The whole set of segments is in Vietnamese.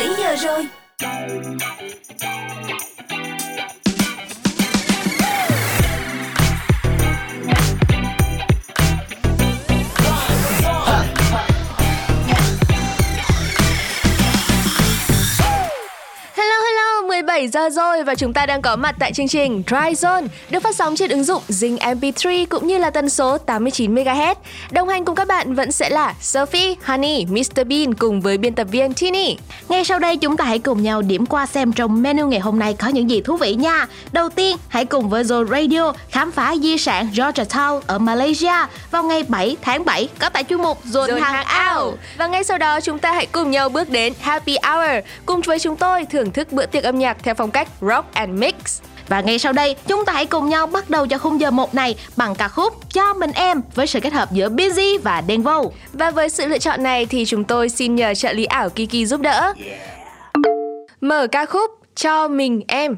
7 giờ rồi. Giờ rồi và chúng ta đang có mặt tại chương trình Dry Zone được phát sóng trên ứng dụng Zing MP3 cũng như là tần số 89 MHz. Đồng hành cùng các bạn vẫn sẽ là Sophie, Honey, Mr Bean cùng với biên tập viên Tini. Ngay sau đây chúng ta hãy cùng nhau điểm qua xem trong menu ngày hôm nay có những gì thú vị nha. Đầu tiên, hãy cùng với Zone Radio khám phá di sản Georgetown ở Malaysia vào ngày 7 tháng 7 có tại chuyên mục Zone, Zone Hàng Ao. Và ngay sau đó chúng ta hãy cùng nhau bước đến Happy Hour cùng với chúng tôi thưởng thức bữa tiệc âm nhạc theo phong cách rock and mix. Và ngay sau đây, chúng ta hãy cùng nhau bắt đầu cho khung giờ 1 này bằng ca khúc Cho mình em với sự kết hợp giữa Busy và Denvo. Và với sự lựa chọn này thì chúng tôi xin nhờ trợ lý ảo Kiki giúp đỡ. Mở ca khúc Cho mình em.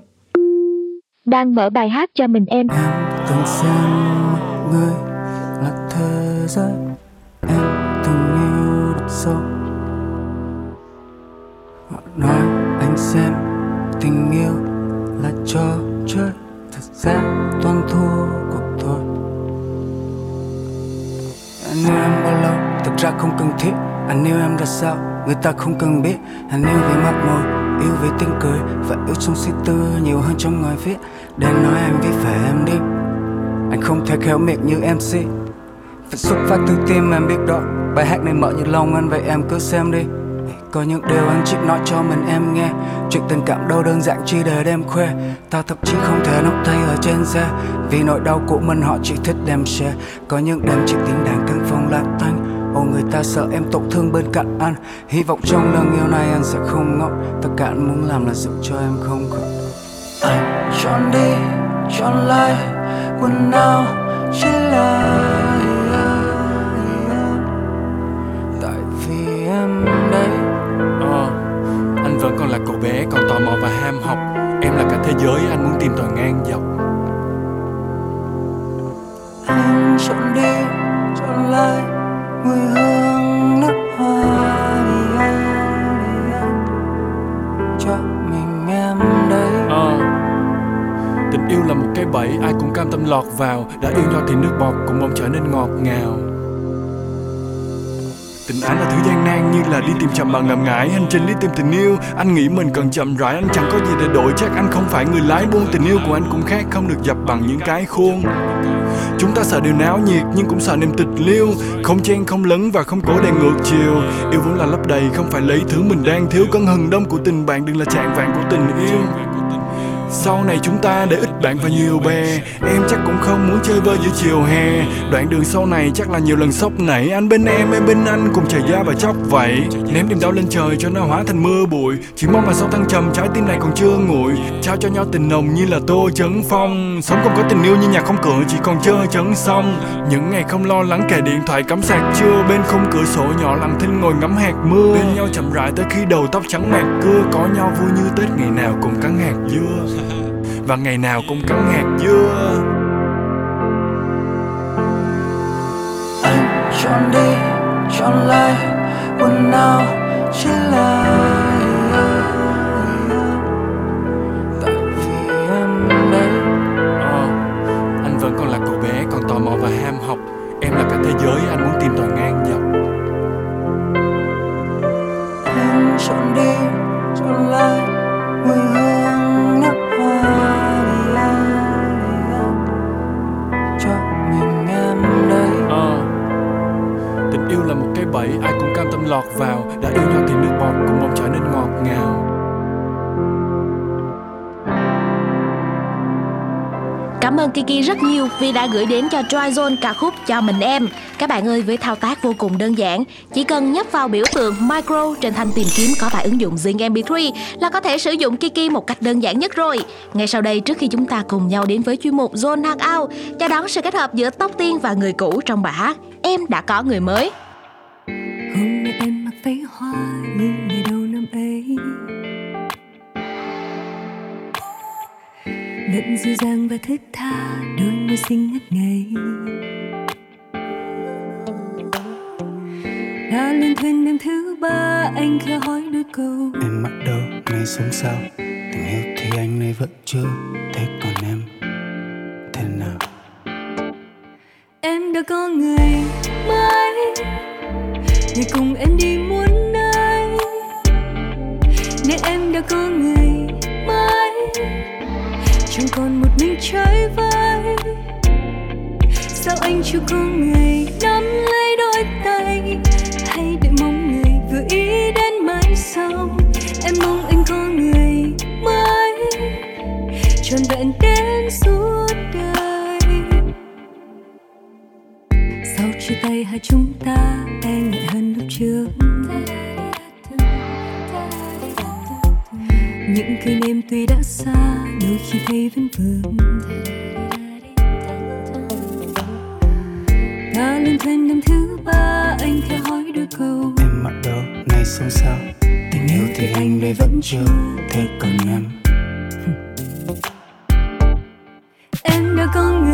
Đang mở bài hát cho mình em. Em từng xem một người là thế giới Em từng yêu được sâu Họ nói tình yêu là trò chơi. Thật ra toàn thua cuộc thôi Anh yêu em bao lâu? Thực ra không cần thiết. Anh yêu em ra sao? Người ta không cần biết. Anh yêu vì mắt môi yêu vì tiếng cười Và yêu trong suy tư nhiều hơn trong ngoài viết. Để nói anh viết về em đi. Anh không thể khéo miệng như MC Phải xuất phát từ tim em biết đó. Bài hát này mở như lòng anh vậy em cứ xem đi. Có những điều anh chỉ nói cho mình em nghe. Chuyện tình cảm đâu đơn giản chỉ để đem khoe Ta thậm chí không thể nắm tay ở trên xe. Vì nỗi đau của mình họ chỉ thích đem share. Có những đêm chỉ tiếng đàn căn phòng lạnh tanh. Ô người ta sợ em tổn thương bên cạnh anh. Hy vọng trong lần yêu này anh sẽ không ngốc. Tất cả anh muốn làm là giúp cho em không khóc. Anh chọn đi, chọn lại quần áo chỉ là ham học. Em là cả thế giới anh muốn tìm tòi ngang dọc. Anh chọn đi chọn lại mùi hương nước hoa cho mình em đây. Ờ, tình yêu là một cái bẫy ai cũng cam tâm lọt vào. Đã yêu nhau thì nước bọt cũng mong trở nên ngọt ngào Tình ái là thứ gian nan như là đi tìm chậm bằng ngầm ngại Hành trình đi tìm tình yêu. Anh nghĩ mình cần chậm rãi. Anh chẳng có gì để đổi. Chắc anh không phải người lái buôn. Tình yêu của anh cũng khác. Không được dập bằng những cái khuôn. Chúng ta sợ điều náo nhiệt, nhưng cũng sợ niềm tịch liêu. Không chen, không lấn và không cố đè ngược chiều. Yêu vốn là lấp đầy, không phải lấy thứ mình đang thiếu. Cân hừng đông của tình bạn đừng là trạng vạn của tình yêu sau này chúng ta để ít bạn và nhiều bè. Em chắc cũng không muốn chơi vơi giữa chiều hè. Đoạn đường sau này chắc là nhiều lần sốc nảy. Anh bên em, em bên anh cùng chảy ra và chóc vậy. Ném niềm đau lên trời cho nó hóa thành mưa bụi. Chỉ mong là sau thăng trầm trái tim này còn chưa nguội. Trao cho nhau tình nồng như là tô chấn phong. Sống không có tình yêu như nhạc không cửa chỉ còn chơi chấn xong Những ngày không lo lắng kẻ điện thoại cắm sạc chưa. Bên khung cửa sổ nhỏ lặng thinh ngồi ngắm hạt mưa. Bên nhau chậm rãi tới khi đầu tóc trắng mạc cưa. Có nhau vui như Tết ngày nào cùng cắn hạt dưa và ngày nào cũng cắn hạt dưa anh chọn đi chọn lại. Đã gửi đến cho Dryzone ca khúc Cho mình em. Các bạn ơi, với thao tác vô cùng đơn giản, chỉ cần nhấp vào biểu tượng micro trên thanh tìm kiếm có tại ứng dụng Zing MP3 là có thể sử dụng Kiki một cách đơn giản nhất rồi. Ngay sau đây, trước khi chúng ta cùng nhau đến với chuyên mục Zone Hangout, chào đón sự kết hợp giữa Tóc Tiên và người cũ trong bài hát Em đã có người mới. Vẹn đến suốt đời. Sau chia tay hai chúng ta e ngại hơn lúc trước. Những kỷ niệm tuy đã xa, đôi khi thấy vẫn vương. Ta lên thuyền đêm thứ ba, anh khẽ hỏi đôi câu. Em mặc đầu ngày sống sao tình yêu thì anh đây vẫn chưa thế còn em em đã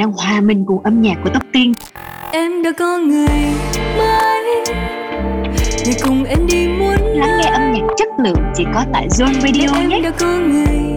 đang hòa mình cùng âm nhạc của Tóc Tiên. em đã có người mới người cùng em đi muôn Lắng nghe âm nhạc chất lượng chỉ có tại Zone Radio em nhé. đã có người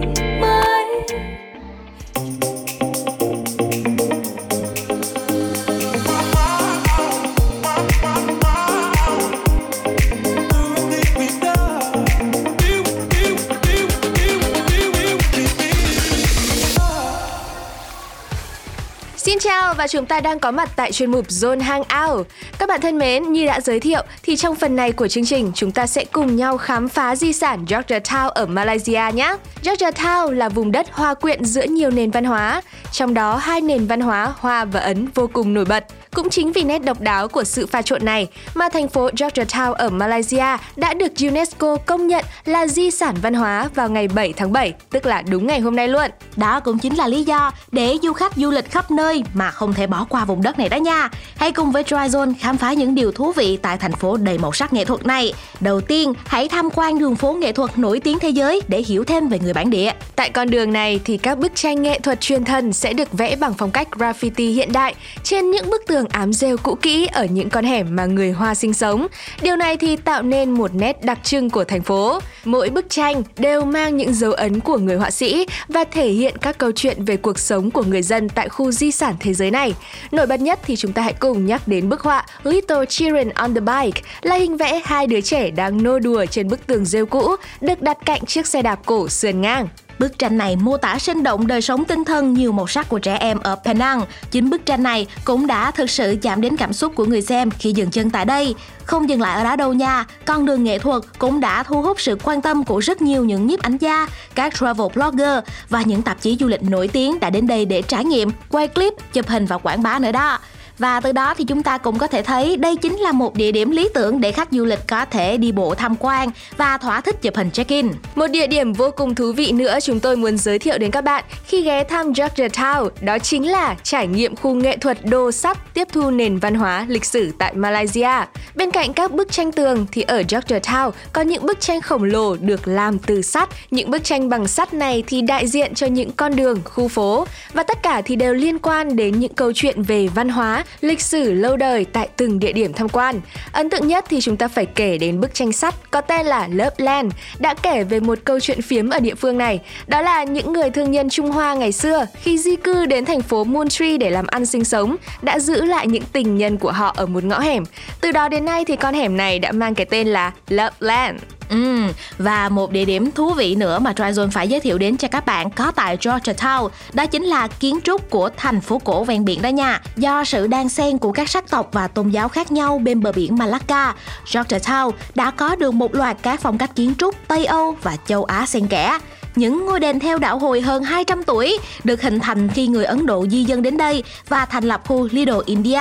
và chúng ta đang có mặt tại chuyên mục Zone Hangout. Các bạn thân mến, như đã giới thiệu thì trong phần này của chương trình chúng ta sẽ cùng nhau khám phá di sản Georgetown ở Malaysia nhé. Georgetown là vùng đất hòa quyện giữa nhiều nền văn hóa, trong đó hai nền văn hóa Hoa và Ấn vô cùng nổi bật. Cũng chính vì nét độc đáo của sự pha trộn này mà thành phố Yogyakarta ở Malaysia đã được UNESCO công nhận là di sản văn hóa vào ngày 7 tháng 7, tức là đúng ngày hôm nay luôn. Đó cũng chính là lý do để du khách du lịch khắp nơi mà không thể bỏ qua vùng đất này đó nha. Hãy cùng với Tryzone khám phá những điều thú vị tại thành phố đầy màu sắc nghệ thuật này. Đầu tiên, hãy tham quan đường phố nghệ thuật nổi tiếng thế giới để hiểu thêm về người bản địa. Tại con đường này thì các bức tranh nghệ thuật truyền thần sẽ được vẽ bằng phong cách graffiti hiện đại trên những bức tường ám rêu cũ kỹ ở những con hẻm mà người Hoa sinh sống. Điều này thì tạo nên một nét đặc trưng của thành phố. Mỗi bức tranh đều mang những dấu ấn của người họa sĩ và thể hiện các câu chuyện về cuộc sống của người dân tại khu di sản thế giới này. Nổi bật nhất thì chúng ta hãy cùng nhắc đến bức họa Little Children on the Bike, là hình vẽ hai đứa trẻ đang nô đùa trên bức tường rêu cũ, được đặt cạnh chiếc xe đạp cổ sườn ngang. Bức tranh này mô tả sinh động đời sống tinh thần nhiều màu sắc của trẻ em ở Penang. Chính bức tranh này cũng đã thực sự chạm đến cảm xúc của người xem khi dừng chân tại đây. Không dừng lại ở đó đâu nha, con đường nghệ thuật cũng đã thu hút sự quan tâm của rất nhiều những nhiếp ảnh gia, các travel blogger và những tạp chí du lịch nổi tiếng đã đến đây để trải nghiệm, quay clip, chụp hình và quảng bá nữa đó. Và từ đó thì chúng ta cũng có thể thấy đây chính là một địa điểm lý tưởng để khách du lịch có thể đi bộ tham quan và thỏa thích chụp hình check-in. Một địa điểm vô cùng thú vị nữa chúng tôi muốn giới thiệu đến các bạn khi ghé thăm Georgetown đó chính là trải nghiệm khu nghệ thuật đồ sắt tiếp thu nền văn hóa lịch sử tại Malaysia. Bên cạnh các bức tranh tường thì ở Georgetown có những bức tranh khổng lồ được làm từ sắt. Những bức tranh bằng sắt này thì đại diện cho những con đường, khu phố và tất cả thì đều liên quan đến những câu chuyện về văn hóa, lịch sử lâu đời tại từng địa điểm tham quan. Ấn tượng nhất thì chúng ta phải kể đến bức tranh sắt có tên là Love Land, đã kể về một câu chuyện phiếm ở địa phương này. Đó là những người thương nhân Trung Hoa ngày xưa, khi di cư đến thành phố Moontree để làm ăn sinh sống, đã giữ lại những tình nhân của họ ở một ngõ hẻm. Từ đó đến nay thì con hẻm này đã mang cái tên là Love Land. Ừ, và một địa điểm thú vị nữa mà Tryzone phải giới thiệu đến cho các bạn có tại Georgetown đó chính là kiến trúc của thành phố cổ ven biển đó nha. Do sự đan xen của các sắc tộc và tôn giáo khác nhau bên bờ biển Malacca, Georgetown đã có được một loạt các phong cách kiến trúc Tây Âu và châu Á xen kẽ. Những ngôi đền theo đạo hồi hơn 200 tuổi được hình thành khi người Ấn Độ di dân đến đây và thành lập khu Little India.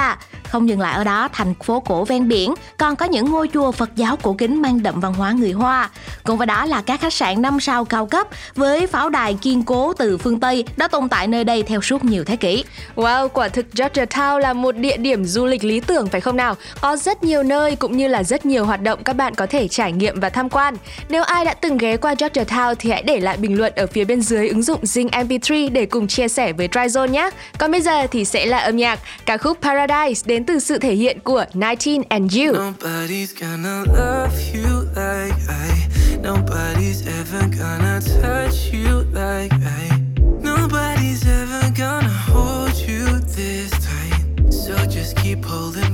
Không dừng lại ở đó, thành phố cổ ven biển còn có những ngôi chùa Phật giáo cổ kính mang đậm văn hóa người Hoa. Cùng với đó là các khách sạn 5 sao cao cấp với pháo đài kiên cố từ phương Tây đã tồn tại nơi đây theo suốt nhiều thế kỷ. Wow, quả thực Georgetown là một địa điểm du lịch lý tưởng phải không nào? Có rất nhiều nơi cũng như là rất nhiều hoạt động các bạn có thể trải nghiệm và tham quan. Nếu ai đã từng ghé qua Georgetown thì hãy để lại bình luận ở phía bên dưới ứng dụng Zing MP3 để cùng chia sẻ với Tryzone nhé. Còn bây giờ thì sẽ là âm nhạc ca khúc Paradise đến từ sự thể hiện của 19 and You. Nobody's gonna love you like I. Nobody's ever gonna touch you like I. Nobody's ever gonna hold you this tight. So just keep holding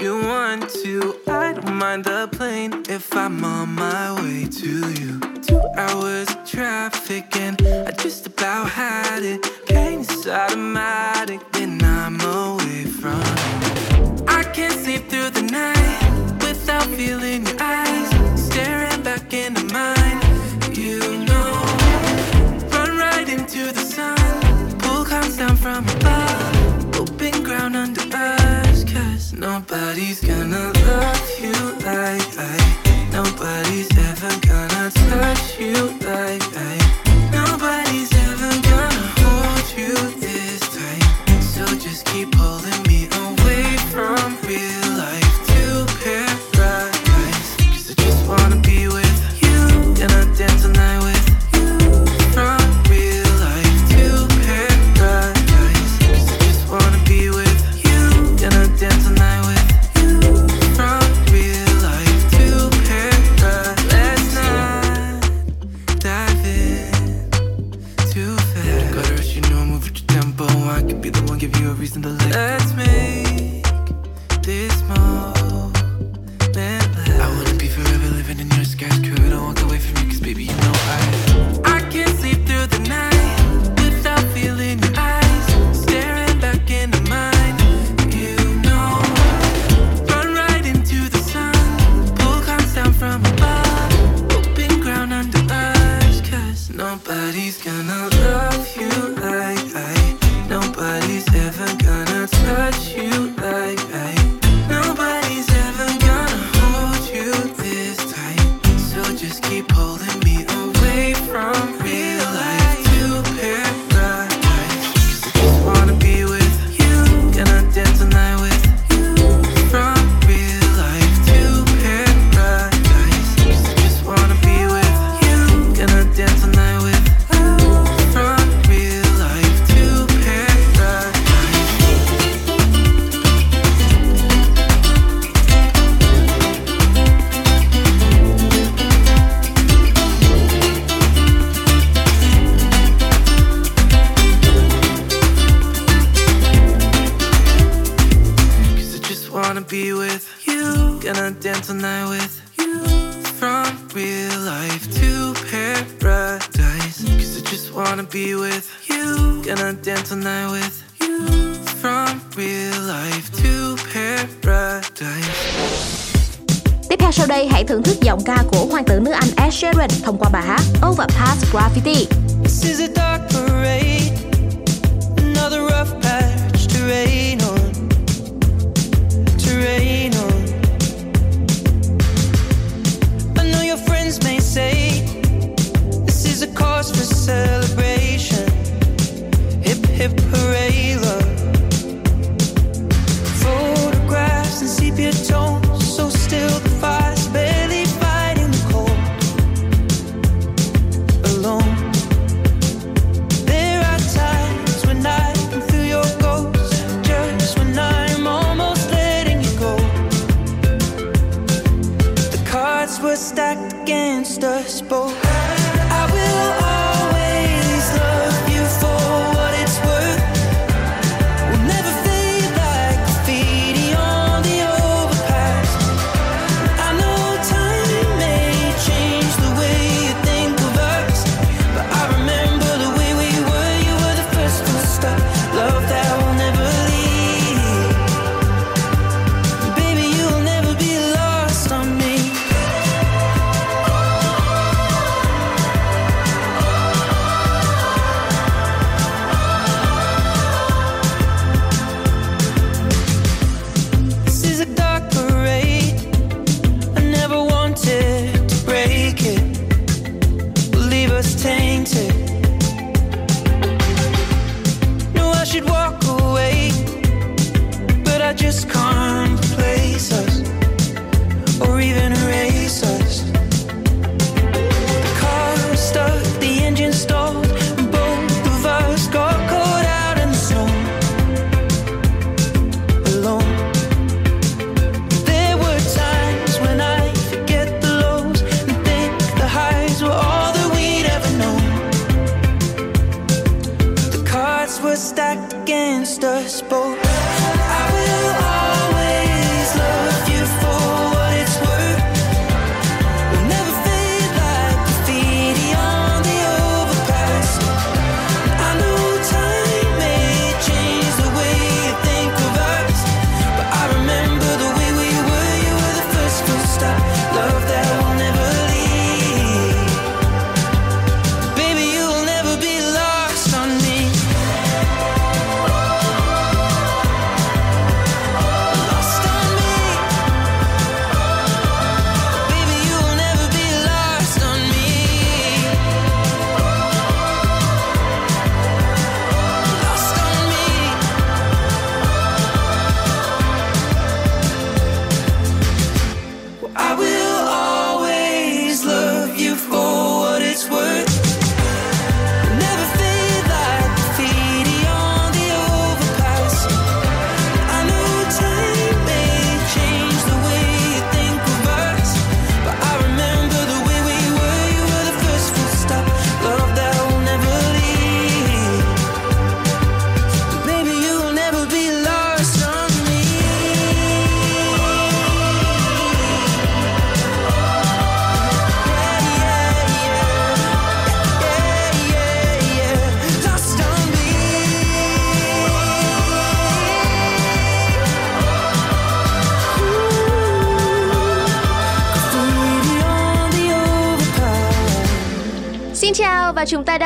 you want to. I don't mind the plane if I'm on my way to you. Two hours of traffic and I just about had it. Pain is automatic, then I'm away from you. I can't sleep through the night without feeling your eyes staring back into mine. You know, run right into the sun, pull clouds down from above, open ground under us. Nobody's gonna love you like I. Nobody's ever gonna touch you like I. Nobody's ever gonna hold you this tight. So just keep holding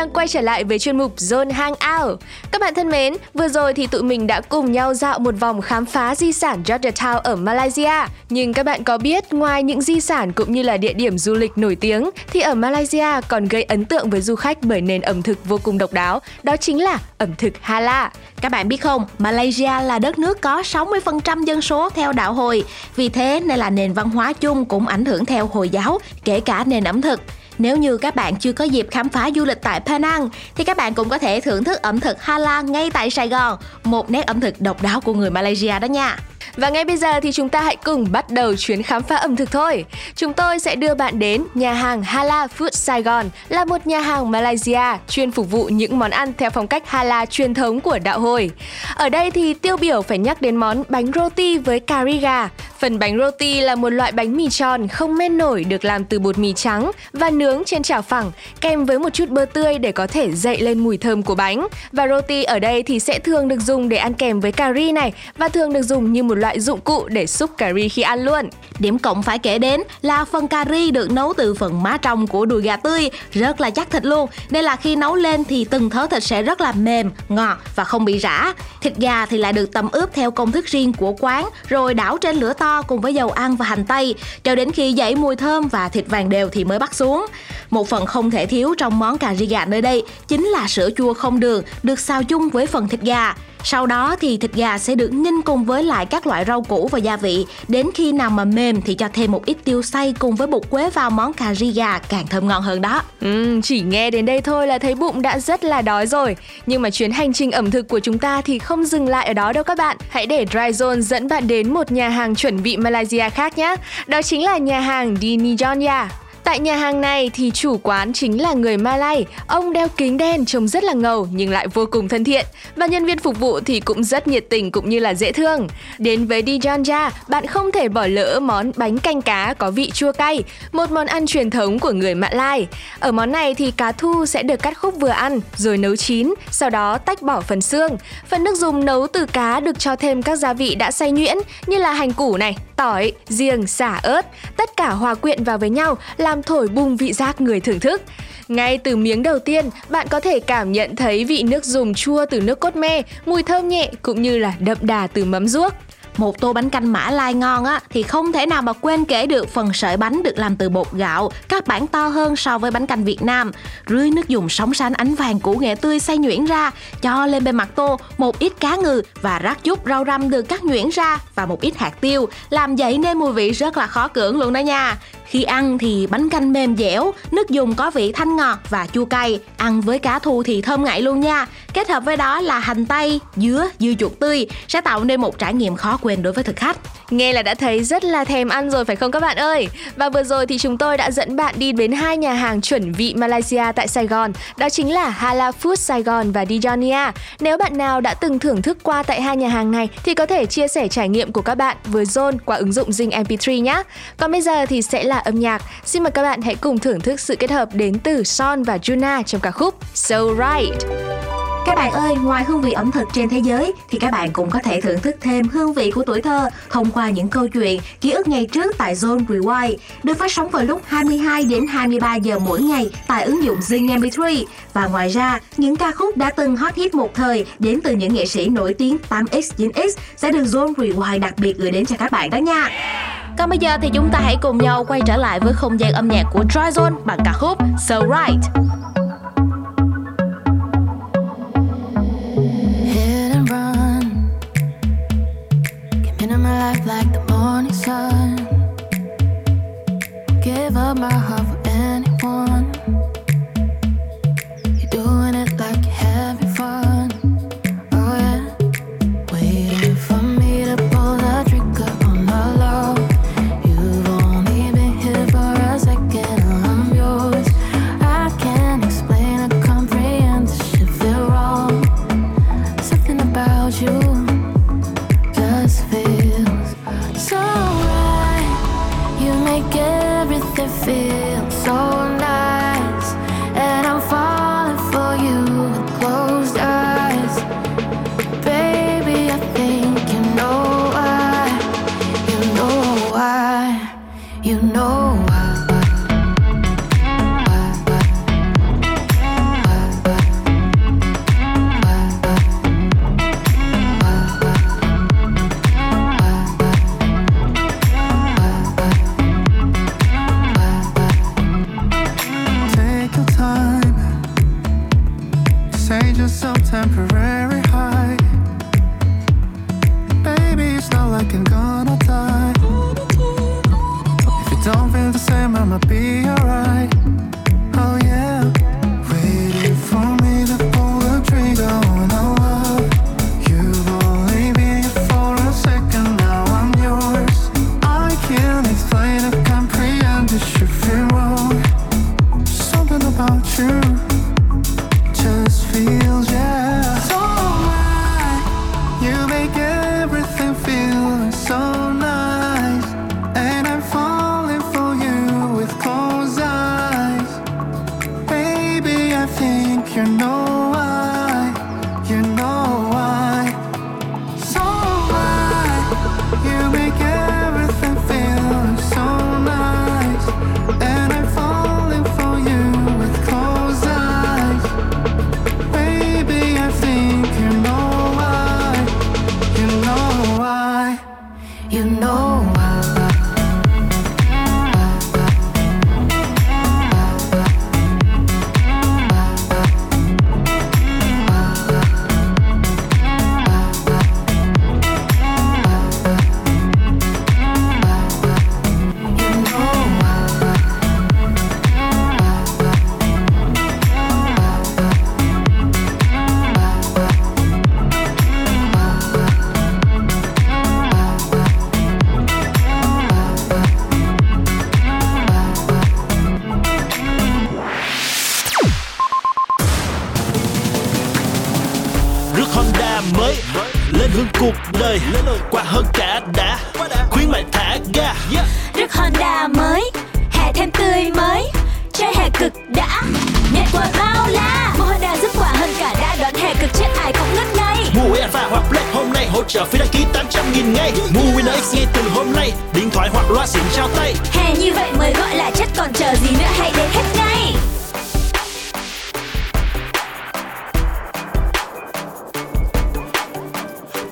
đang quay trở lại với chuyên mục Zone Hangout. Các bạn thân mến, vừa rồi thì tụi mình đã cùng nhau dạo một vòng khám phá di sản Georgetown ở Malaysia. Nhưng các bạn có biết ngoài những di sản cũng như là địa điểm du lịch nổi tiếng thì ở Malaysia còn gây ấn tượng với du khách bởi nền ẩm thực vô cùng độc đáo, đó chính là ẩm thực Hala. Các bạn biết không, Malaysia là đất nước có 60% dân số theo đạo Hồi. Vì thế nên là nền văn hóa chung cũng ảnh hưởng theo Hồi giáo, kể cả nền ẩm thực. Nếu như các bạn chưa có dịp khám phá du lịch tại Penang thì các bạn cũng có thể thưởng thức ẩm thực Hala ngay tại Sài Gòn, một nét ẩm thực độc đáo của người Malaysia đó nha. Và ngay bây giờ thì chúng ta hãy cùng bắt đầu chuyến khám phá ẩm thực thôi. Chúng tôi sẽ đưa bạn đến nhà hàng Hala Food Sài Gòn là một nhà hàng Malaysia chuyên phục vụ những món ăn theo phong cách Hala truyền thống của đạo Hồi. Ở đây thì tiêu biểu phải nhắc đến món bánh roti với cà ri gà. Phần bánh roti là một loại bánh mì tròn không men nổi được làm từ bột mì trắng và nướng trên chảo phẳng kèm với một chút bơ tươi để có thể dậy lên mùi thơm của bánh. Và roti ở đây thì sẽ thường được dùng để ăn kèm với cà ri này và thường được dùng như một một loại dụng cụ để xúc cà ri khi ăn luôn. Điểm cộng phải kể đến là phần cà ri được nấu từ phần má trong của đùi gà tươi, rất là chắc thịt luôn. Nên là khi nấu lên thì từng thớ thịt sẽ rất là mềm, ngọt và không bị rã. Thịt gà thì lại được tẩm ướp theo công thức riêng của quán, rồi đảo trên lửa to cùng với dầu ăn và hành tây, cho đến khi dậy mùi thơm và thịt vàng đều thì mới bắt xuống. Một phần không thể thiếu trong món cà ri gà nơi đây chính là sữa chua không đường được xào chung với phần thịt gà. Sau đó thì thịt gà sẽ được ninh cùng với lại các loại rau củ và gia vị. Đến khi nào mà mềm thì cho thêm một ít tiêu xay cùng với bột quế vào món cà ri gà càng thơm ngon hơn đó. Ừ, chỉ nghe đến đây thôi là thấy bụng đã rất là đói rồi. Nhưng mà chuyến hành trình ẩm thực của chúng ta thì không dừng lại ở đó đâu các bạn. Hãy để Dry Zone dẫn bạn đến một nhà hàng chuẩn bị Malaysia khác nhé. Đó chính là nhà hàng Di Nijonya. Tại nhà hàng này thì chủ quán chính là người Malay. Ông đeo kính đen trông rất là ngầu nhưng lại vô cùng thân thiện. Và nhân viên phục vụ thì cũng rất nhiệt tình cũng như là dễ thương. Đến với Dijanja, bạn không thể bỏ lỡ món bánh canh cá có vị chua cay, một món ăn truyền thống của người Malay. Ở món này thì cá thu sẽ được cắt khúc vừa ăn rồi nấu chín, sau đó tách bỏ phần xương. Phần nước dùng nấu từ cá được cho thêm các gia vị đã xay nhuyễn như là hành củ này, tỏi, riềng, xả ớt. Tất cả hòa quyện vào với nhau làm thổi bùng vị giác người thưởng thức. Ngay từ miếng đầu tiên, bạn có thể cảm nhận thấy vị nước dùng chua từ nước cốt me, mùi thơm nhẹ cũng như là đậm đà từ mắm ruốc. Một tô bánh canh mã lai ngon á thì không thể nào mà quên kể được phần sợi bánh được làm từ bột gạo, các bản to hơn so với bánh canh Việt Nam. Rưới nước dùng sóng sánh ánh vàng củ nghệ tươi xay nhuyễn ra, cho lên bề mặt tô một ít cá ngừ và rắc chút rau răm được cắt nhuyễn ra và một ít hạt tiêu, làm dậy nên mùi vị rất là khó cưỡng luôn đó nha. Khi ăn thì bánh canh mềm dẻo, nước dùng có vị thanh ngọt và chua cay, ăn với cá thu thì thơm ngậy luôn nha. Kết hợp với đó là hành tây, dứa, dưa chuột tươi sẽ tạo nên một trải nghiệm khó quên đối với thực khách. Nghe là đã thấy rất là thèm ăn rồi phải không các bạn ơi? Và vừa rồi thì chúng tôi đã dẫn bạn đi đến hai nhà hàng chuẩn vị Malaysia tại Sài Gòn, đó chính là Hala Food Sài Gòn và Dijonia. Nếu bạn nào đã từng thưởng thức qua tại hai nhà hàng này thì có thể chia sẻ trải nghiệm của các bạn với Zone qua ứng dụng Zing MP3 nhé. Còn bây giờ thì sẽ là âm nhạc. Xin mời các bạn hãy cùng thưởng thức sự kết hợp đến từ Son và Juna trong ca khúc So Right. Các bạn ơi, ngoài hương vị ẩm thực trên thế giới thì các bạn cũng có thể thưởng thức thêm hương vị của tuổi thơ thông qua những câu chuyện, ký ức ngày trước tại Zone Rewind được phát sóng vào lúc 22 đến 23 giờ mỗi ngày tại ứng dụng Zing MP3 và ngoài ra, những ca khúc đã từng hot hit một thời đến từ những nghệ sĩ nổi tiếng 8X, 9X sẽ được Zone Rewind đặc biệt gửi đến cho các bạn đó nha. Còn bây giờ thì chúng ta hãy cùng nhau quay trở lại với không gian âm nhạc của Tryzone bằng ca khúc So Right. like the morning sun. Give up my heart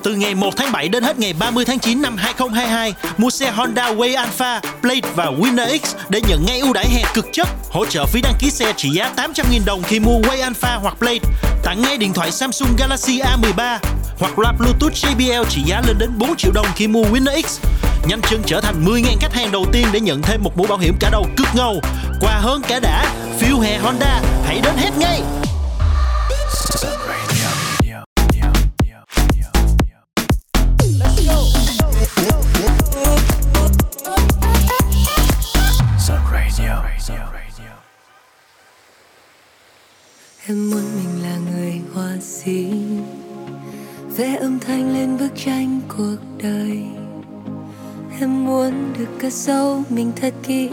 Từ ngày 1 tháng 7 đến hết ngày 30 tháng 9 năm 2022, mua xe Honda Way Alpha, Blade và Winner X để nhận ngay ưu đãi hè cực chất, hỗ trợ phí đăng ký xe trị giá 800.000 đồng khi mua Way Alpha hoặc Blade, tặng ngay điện thoại Samsung Galaxy A13 hoặc loa Bluetooth JBL trị giá lên đến 4 triệu đồng khi mua Winner X. Nhanh chân trở thành 10.000 khách hàng đầu tiên để nhận thêm một mũ bảo hiểm cả đầu cực ngầu. Quà hơn cả đã, phiêu hè Honda, hãy đến hết ngay! Em muốn mình là người họa sĩ. Vẽ âm thanh lên bức tranh cuộc đời. Em muốn được cất giấu mình thật kỹ.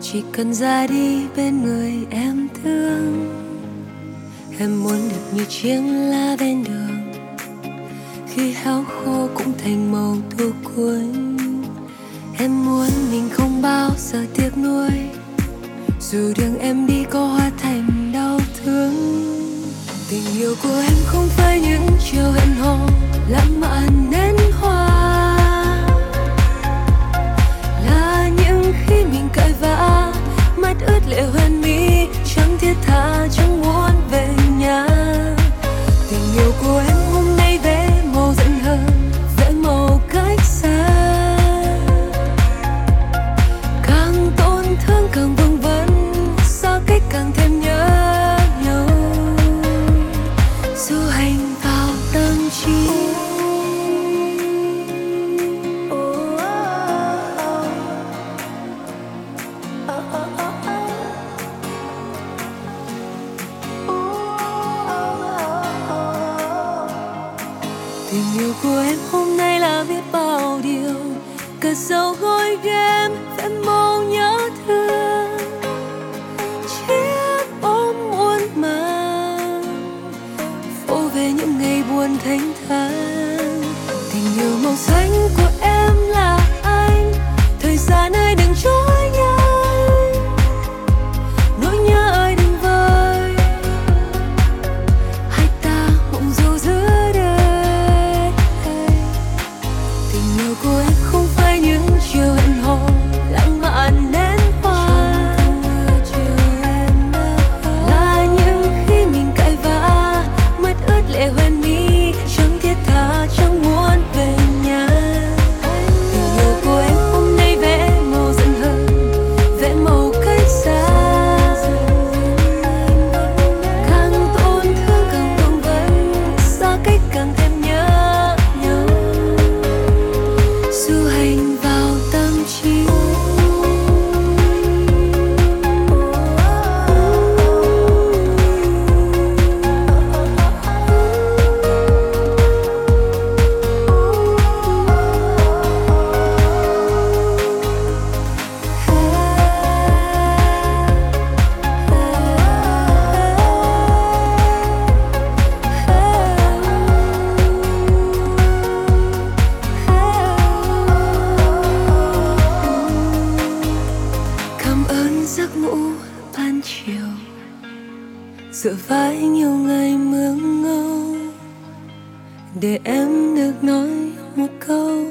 Chỉ cần ra đi bên người em thương. Em muốn được như chiếc lá bên đường. Khi héo khô cũng thành màu thu cuối. Em muốn mình không bao giờ tiếc nuối dù đường em đi có hóa thành đau thương, tình yêu của em không phải những chiều hẹn hò, lãng mạn nến hoa. Là những khi mình cãi vã, mắt ướt lệ hoen mi chẳng thiết tha chẳng muốn về nhà. Tình yêu của em của em hôm nay là biết bao điều. Cất dấu gối ghém để em được nói một câu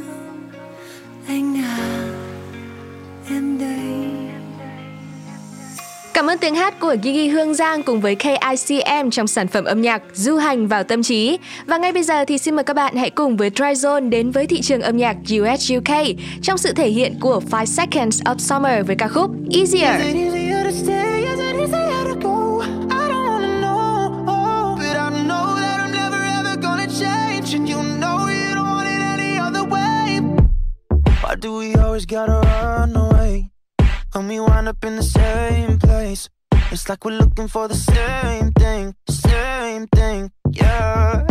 anh à em đây Cảm ơn tiếng hát của Gigi Hương Giang cùng với KICM trong sản phẩm âm nhạc Du hành vào tâm trí. Và ngay bây giờ thì xin mời các bạn hãy cùng với Tryzone đến với thị trường âm nhạc US UK trong sự thể hiện của 5 Seconds of Summer với ca khúc Easier. Is do we always gotta run away when we wind up in the same place? It's like we're looking for the same thing, same thing, yeah.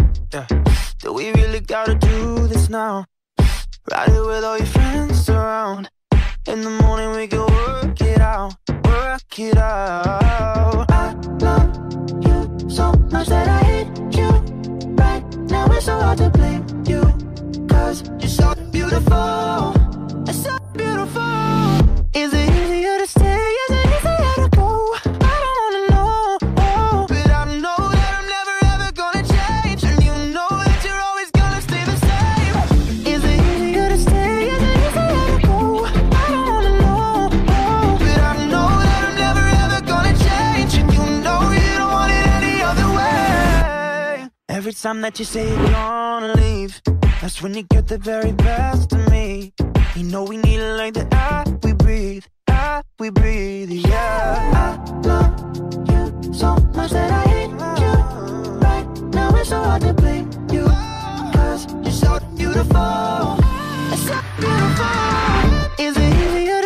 Do we really gotta do this now. Ride it with all your friends around. In the morning we can work it out, work it out. I love you so much that I hate you. Right now it's so hard to blame you. Cause you're so beautiful. Every time that you say you're gonna leave, that's when you get the very best of me. You know we need it like the air we breathe, air we breathe, yeah. I love you so much that I hate you. Right now it's so hard to blame you, cause you're so beautiful. It's so beautiful. Is it easier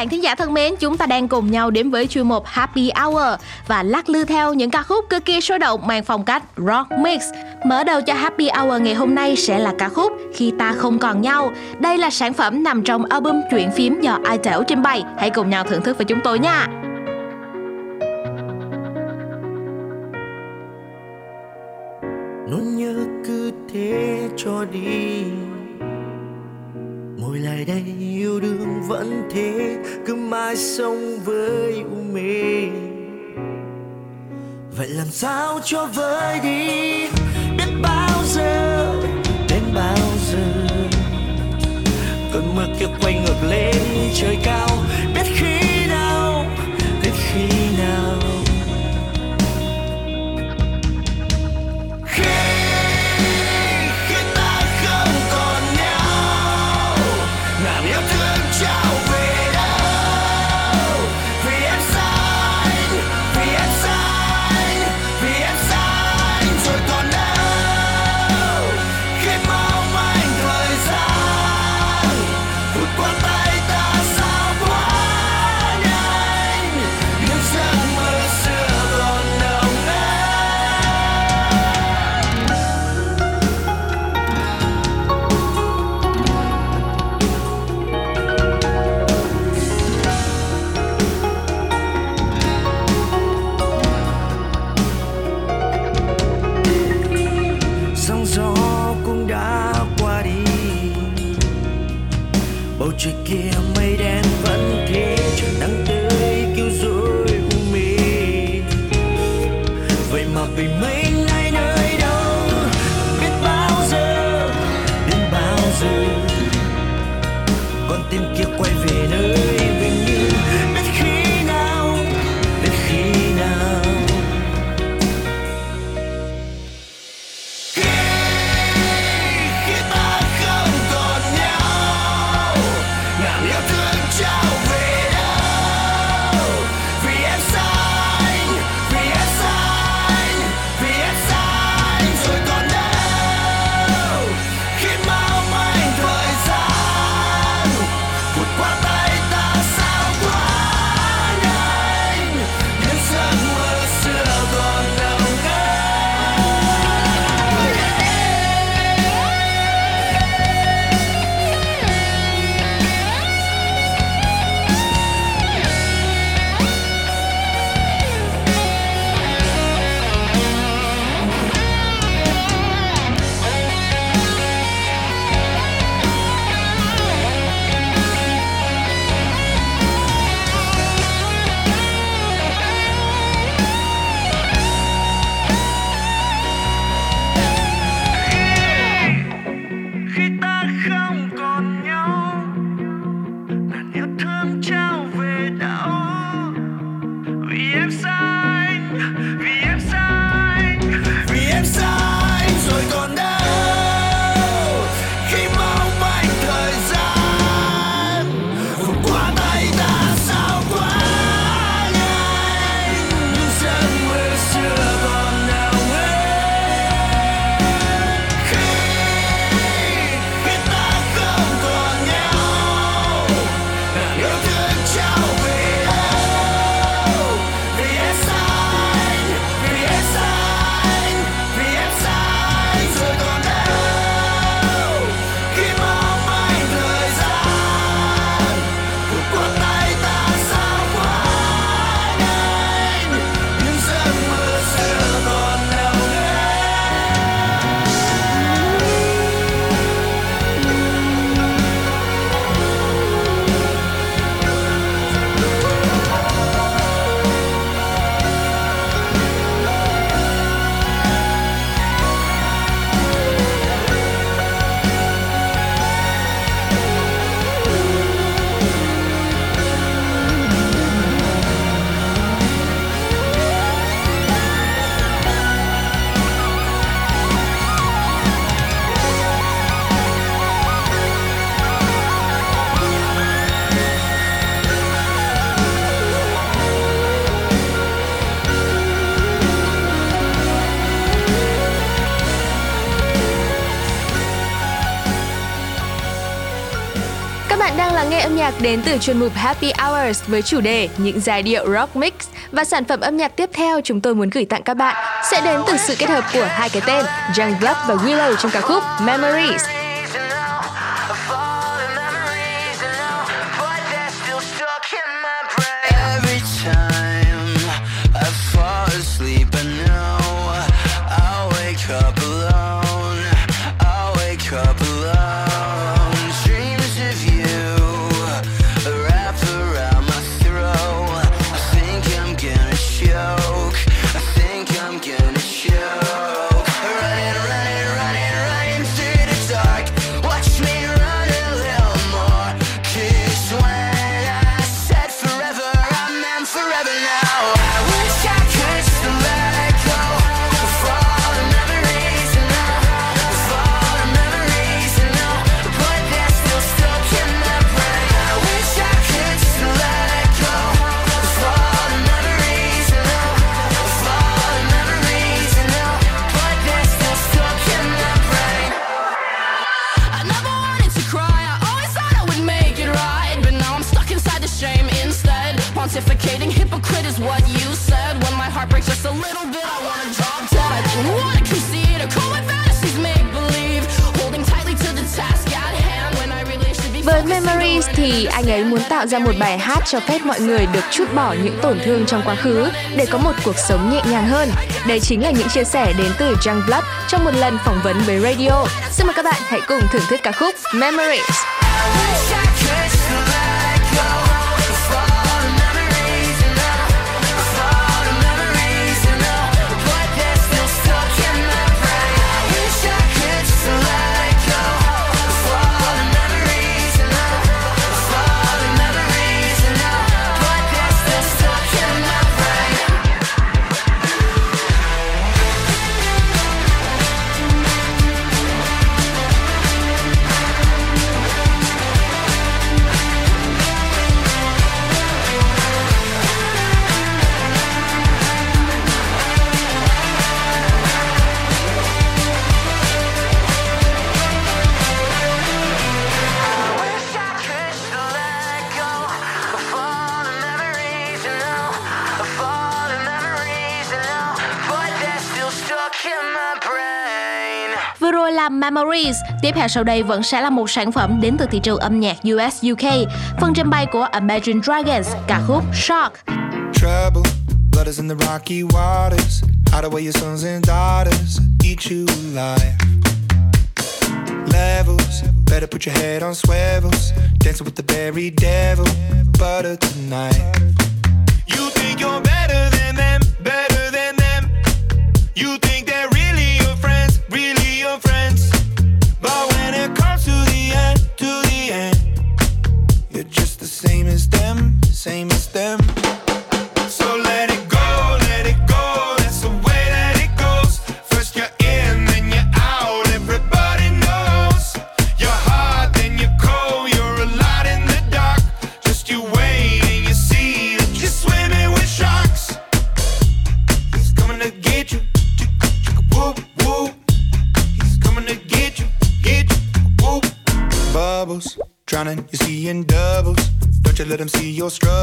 bạn thính giả thân mến, chúng ta đang cùng nhau đến với chuyên mục Happy Hour và lắc lư theo những ca khúc cực kỳ sôi động mang phong cách rock mix. Mở đầu cho Happy Hour ngày hôm nay sẽ là ca khúc Khi ta không còn nhau. Đây là sản phẩm nằm trong album truyện phím do Itel trình bày. Hãy cùng nhau thưởng thức với chúng tôi nha. nỗi nhớ cứ thế cho đi lại đây, yêu đương vẫn thế, cứ mãi sống với u mê. Vậy làm sao cho vơi đi? Biết bao giờ, đến bao giờ? Cơn mưa kia quay ngược lên trời cao đến từ chuyên mục Happy Hours với chủ đề những giai điệu rock mix và sản phẩm âm nhạc tiếp theo chúng tôi muốn gửi tặng các bạn sẽ đến từ sự kết hợp của hai cái tên Youngblood và Willow trong ca khúc Memories. anh ấy muốn tạo ra một bài hát cho phép mọi người được chút bỏ những tổn thương trong quá khứ để có một cuộc sống nhẹ nhàng hơn. Đây chính là những chia sẻ đến từ Young Blood trong một lần phỏng vấn với Radio. Xin mời các bạn hãy cùng thưởng thức ca khúc Memories. là Memories. Tiếp theo sau đây vẫn sẽ là một sản phẩm đến từ thị trường âm nhạc US UK, phần trình bày của Imagine Dragons, ca khúc Shock. Trouble, blood is in the rocky waters. Hide away your sons and daughters, eat you alive. Levels, better put your head on swivels. Dancing with the very devil, butter tonight. You think you're better than them, better than them. You think that struggle.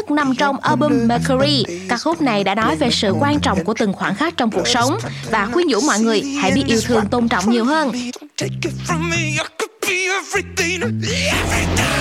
nhất nằm trong album Mercury. Ca khúc này đã nói về sự quan trọng của từng khoảng khắc trong cuộc sống và khuyến nhủ mọi người hãy biết yêu thương tôn trọng nhiều hơn. Everything, everything.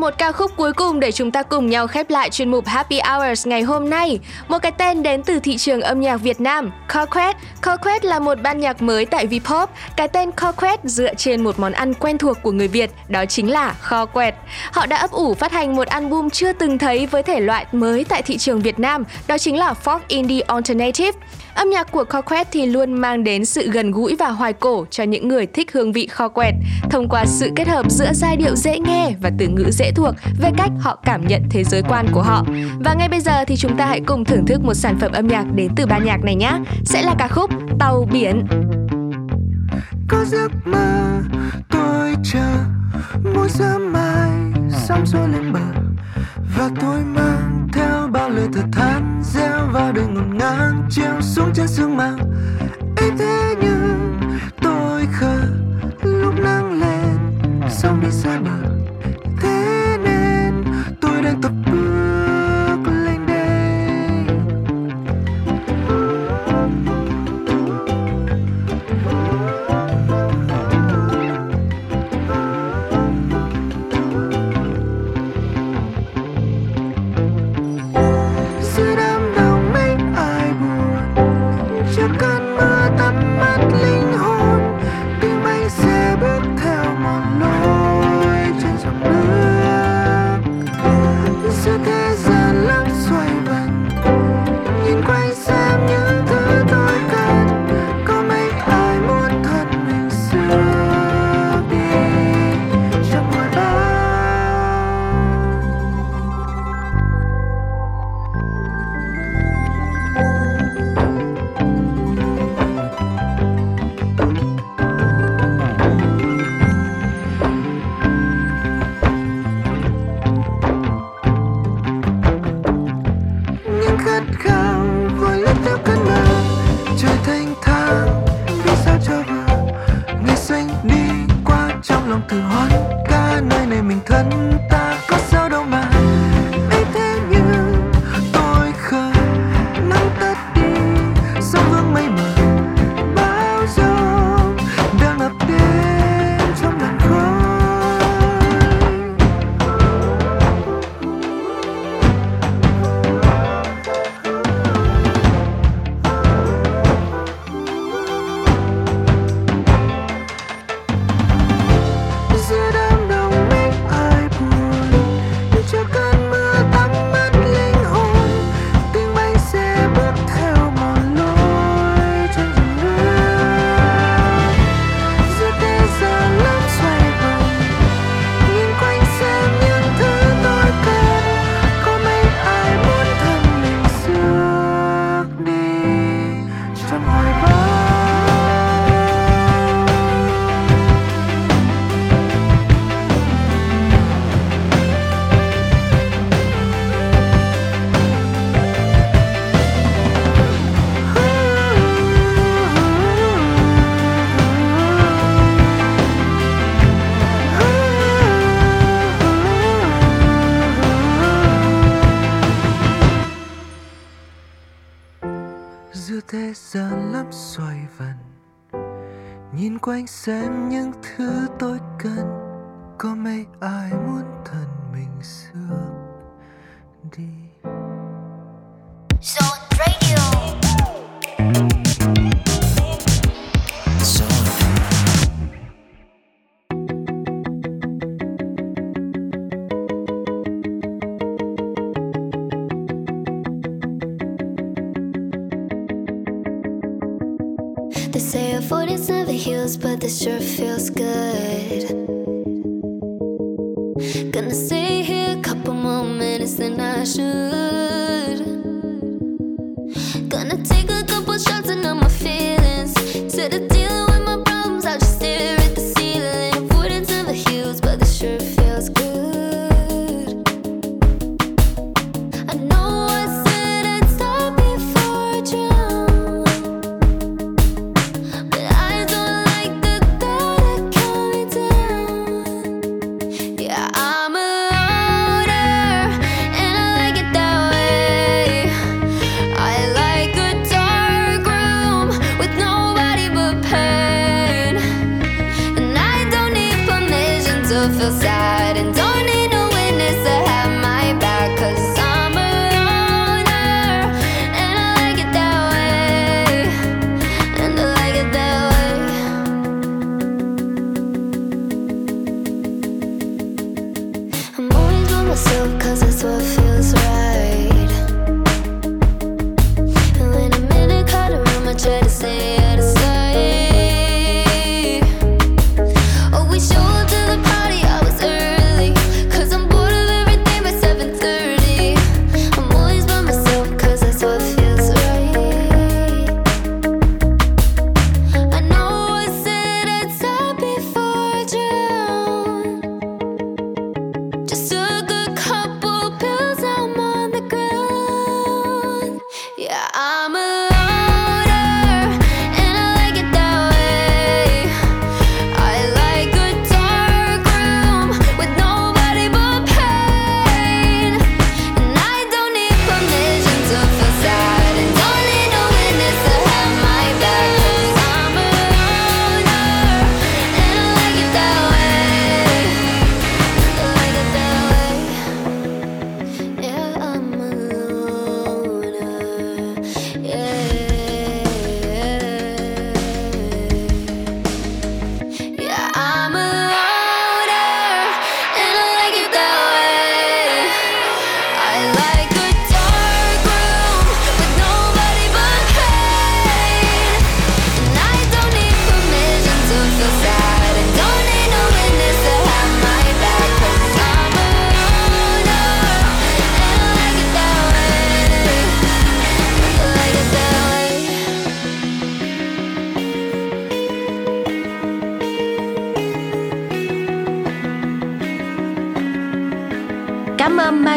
Một ca khúc cuối cùng để chúng ta cùng nhau khép lại chuyên mục Happy Hours ngày hôm nay. Một cái tên đến từ thị trường âm nhạc Việt Nam, Coquette. Coquette là một ban nhạc mới tại Vpop. Cái tên Coquette dựa trên một món ăn quen thuộc của người Việt, đó chính là kho quẹt. Họ đã ấp ủ phát hành một album chưa từng thấy với thể loại mới tại thị trường Việt Nam, đó chính là Folk Indie Alternative. Âm nhạc của kho quẹt thì luôn mang đến sự gần gũi và hoài cổ cho những người thích hương vị kho quẹt thông qua sự kết hợp giữa giai điệu dễ nghe và từ ngữ dễ thuộc về cách họ cảm nhận thế giới quan của họ. Và ngay bây giờ thì chúng ta hãy cùng thưởng thức một sản phẩm âm nhạc đến từ ban nhạc này nhé. Sẽ là ca khúc Tàu Biển. có giấc mơ, tôi chờ mỗi sớm mai sóng xô lên bờ và tôi mang theo bao lời thở than gieo vào đời ngổn ngang treo xuống chân sương màu. Ấy thế nhưng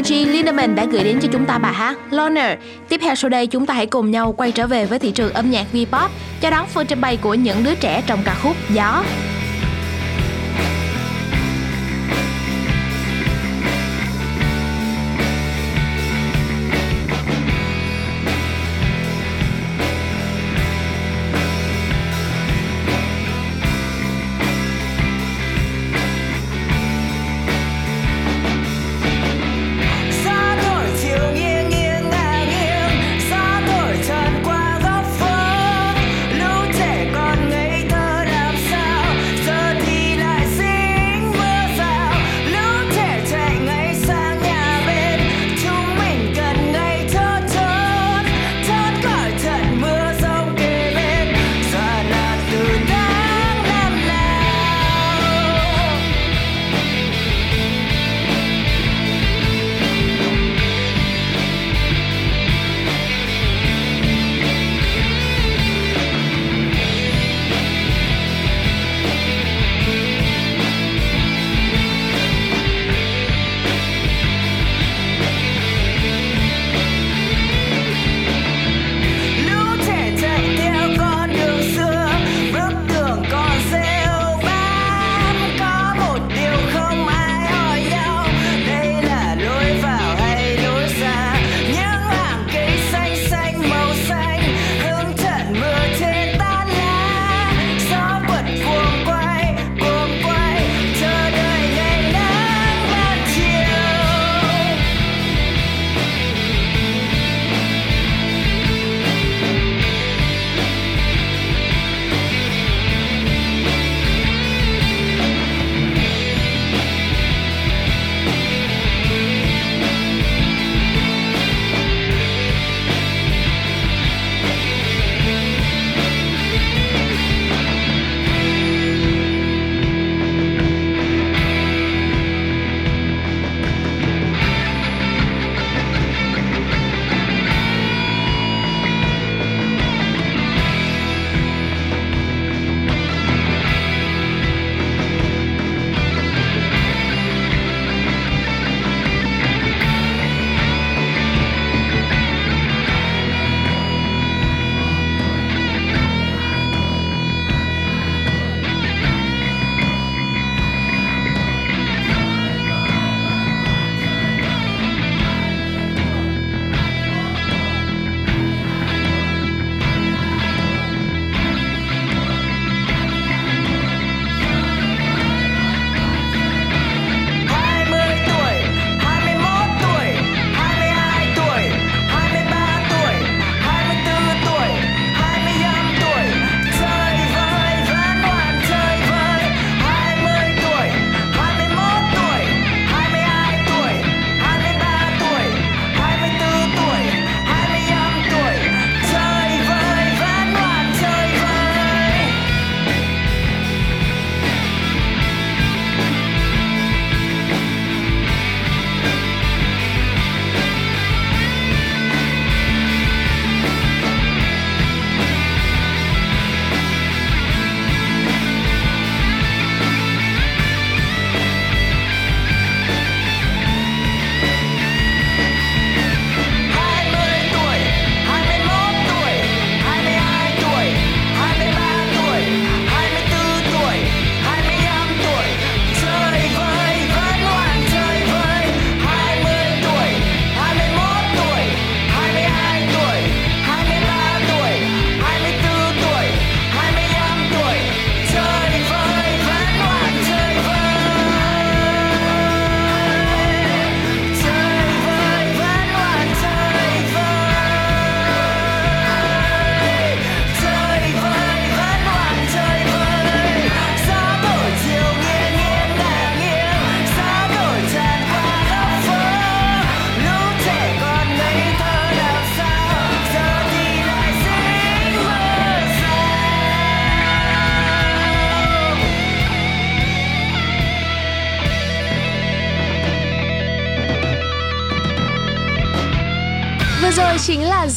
Margie Lindemann đã gửi đến cho chúng ta bài hát Loner. Tiếp theo sau đây chúng ta hãy cùng nhau quay trở về với thị trường âm nhạc V-pop, cho đón phần trình bày của những đứa trẻ trong ca khúc Gió.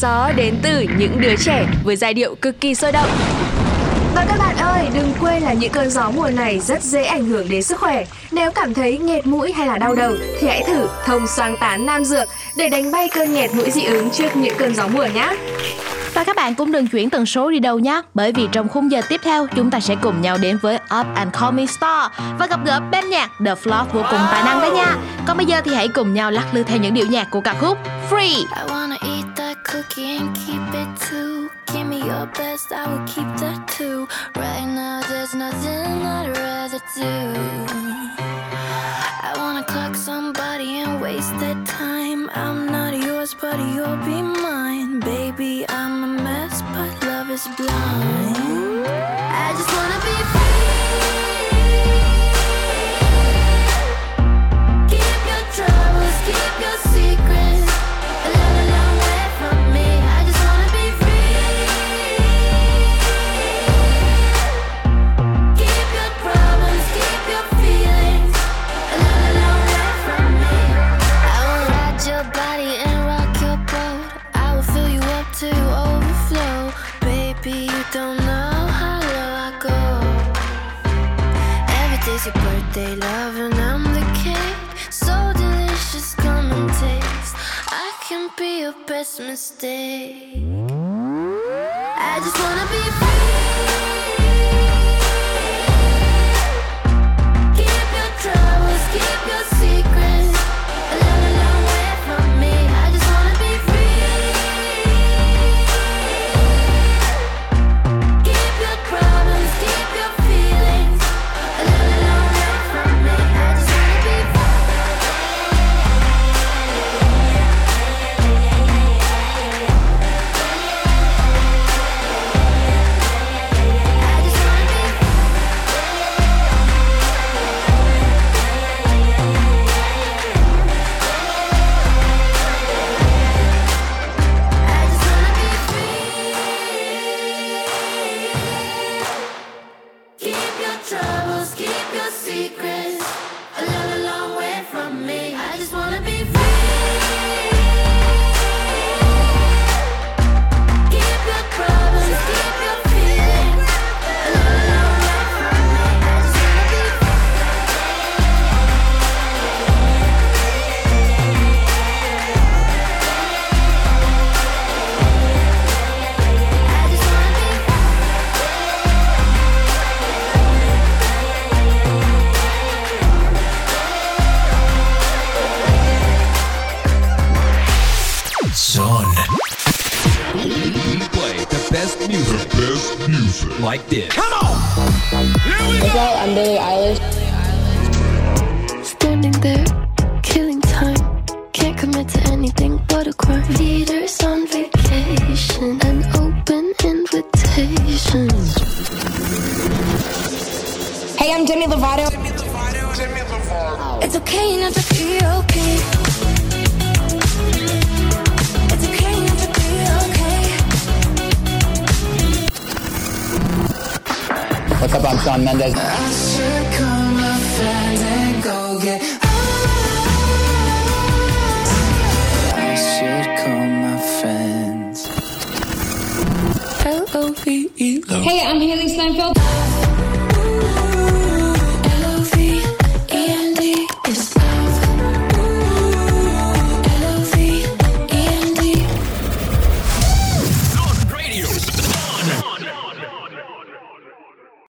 Gió đến từ những đứa trẻ với giai điệu cực kỳ sôi động. Và các bạn ơi, đừng quên là những cơn gió mùa này rất dễ ảnh hưởng đến sức khỏe. Nếu cảm thấy nghẹt mũi hay là đau đầu thì hãy thử thông xoang tán nam dược để đánh bay cơn nghẹt mũi dị ứng trước những cơn gió mùa nhé. Và các bạn cũng đừng chuyển tần số đi đâu nhé Bởi vì trong khung giờ tiếp theo Chúng ta sẽ cùng nhau đến với Up and Coming Star Và gặp gỡ band nhạc The Flock vô cùng tài năng đấy nha Còn bây giờ thì hãy cùng nhau lắc lư theo những điệu nhạc của ca khúc Free I wanna eat cookie and keep it too. Give me your best, I will keep that too. Right now, there's nothing I'd rather do. I wanna clock somebody and waste their time. I'm not yours, but you'll be mine. Baby, I'm a mess, but love is blind. I just wanna your best mistake. I just wanna be free.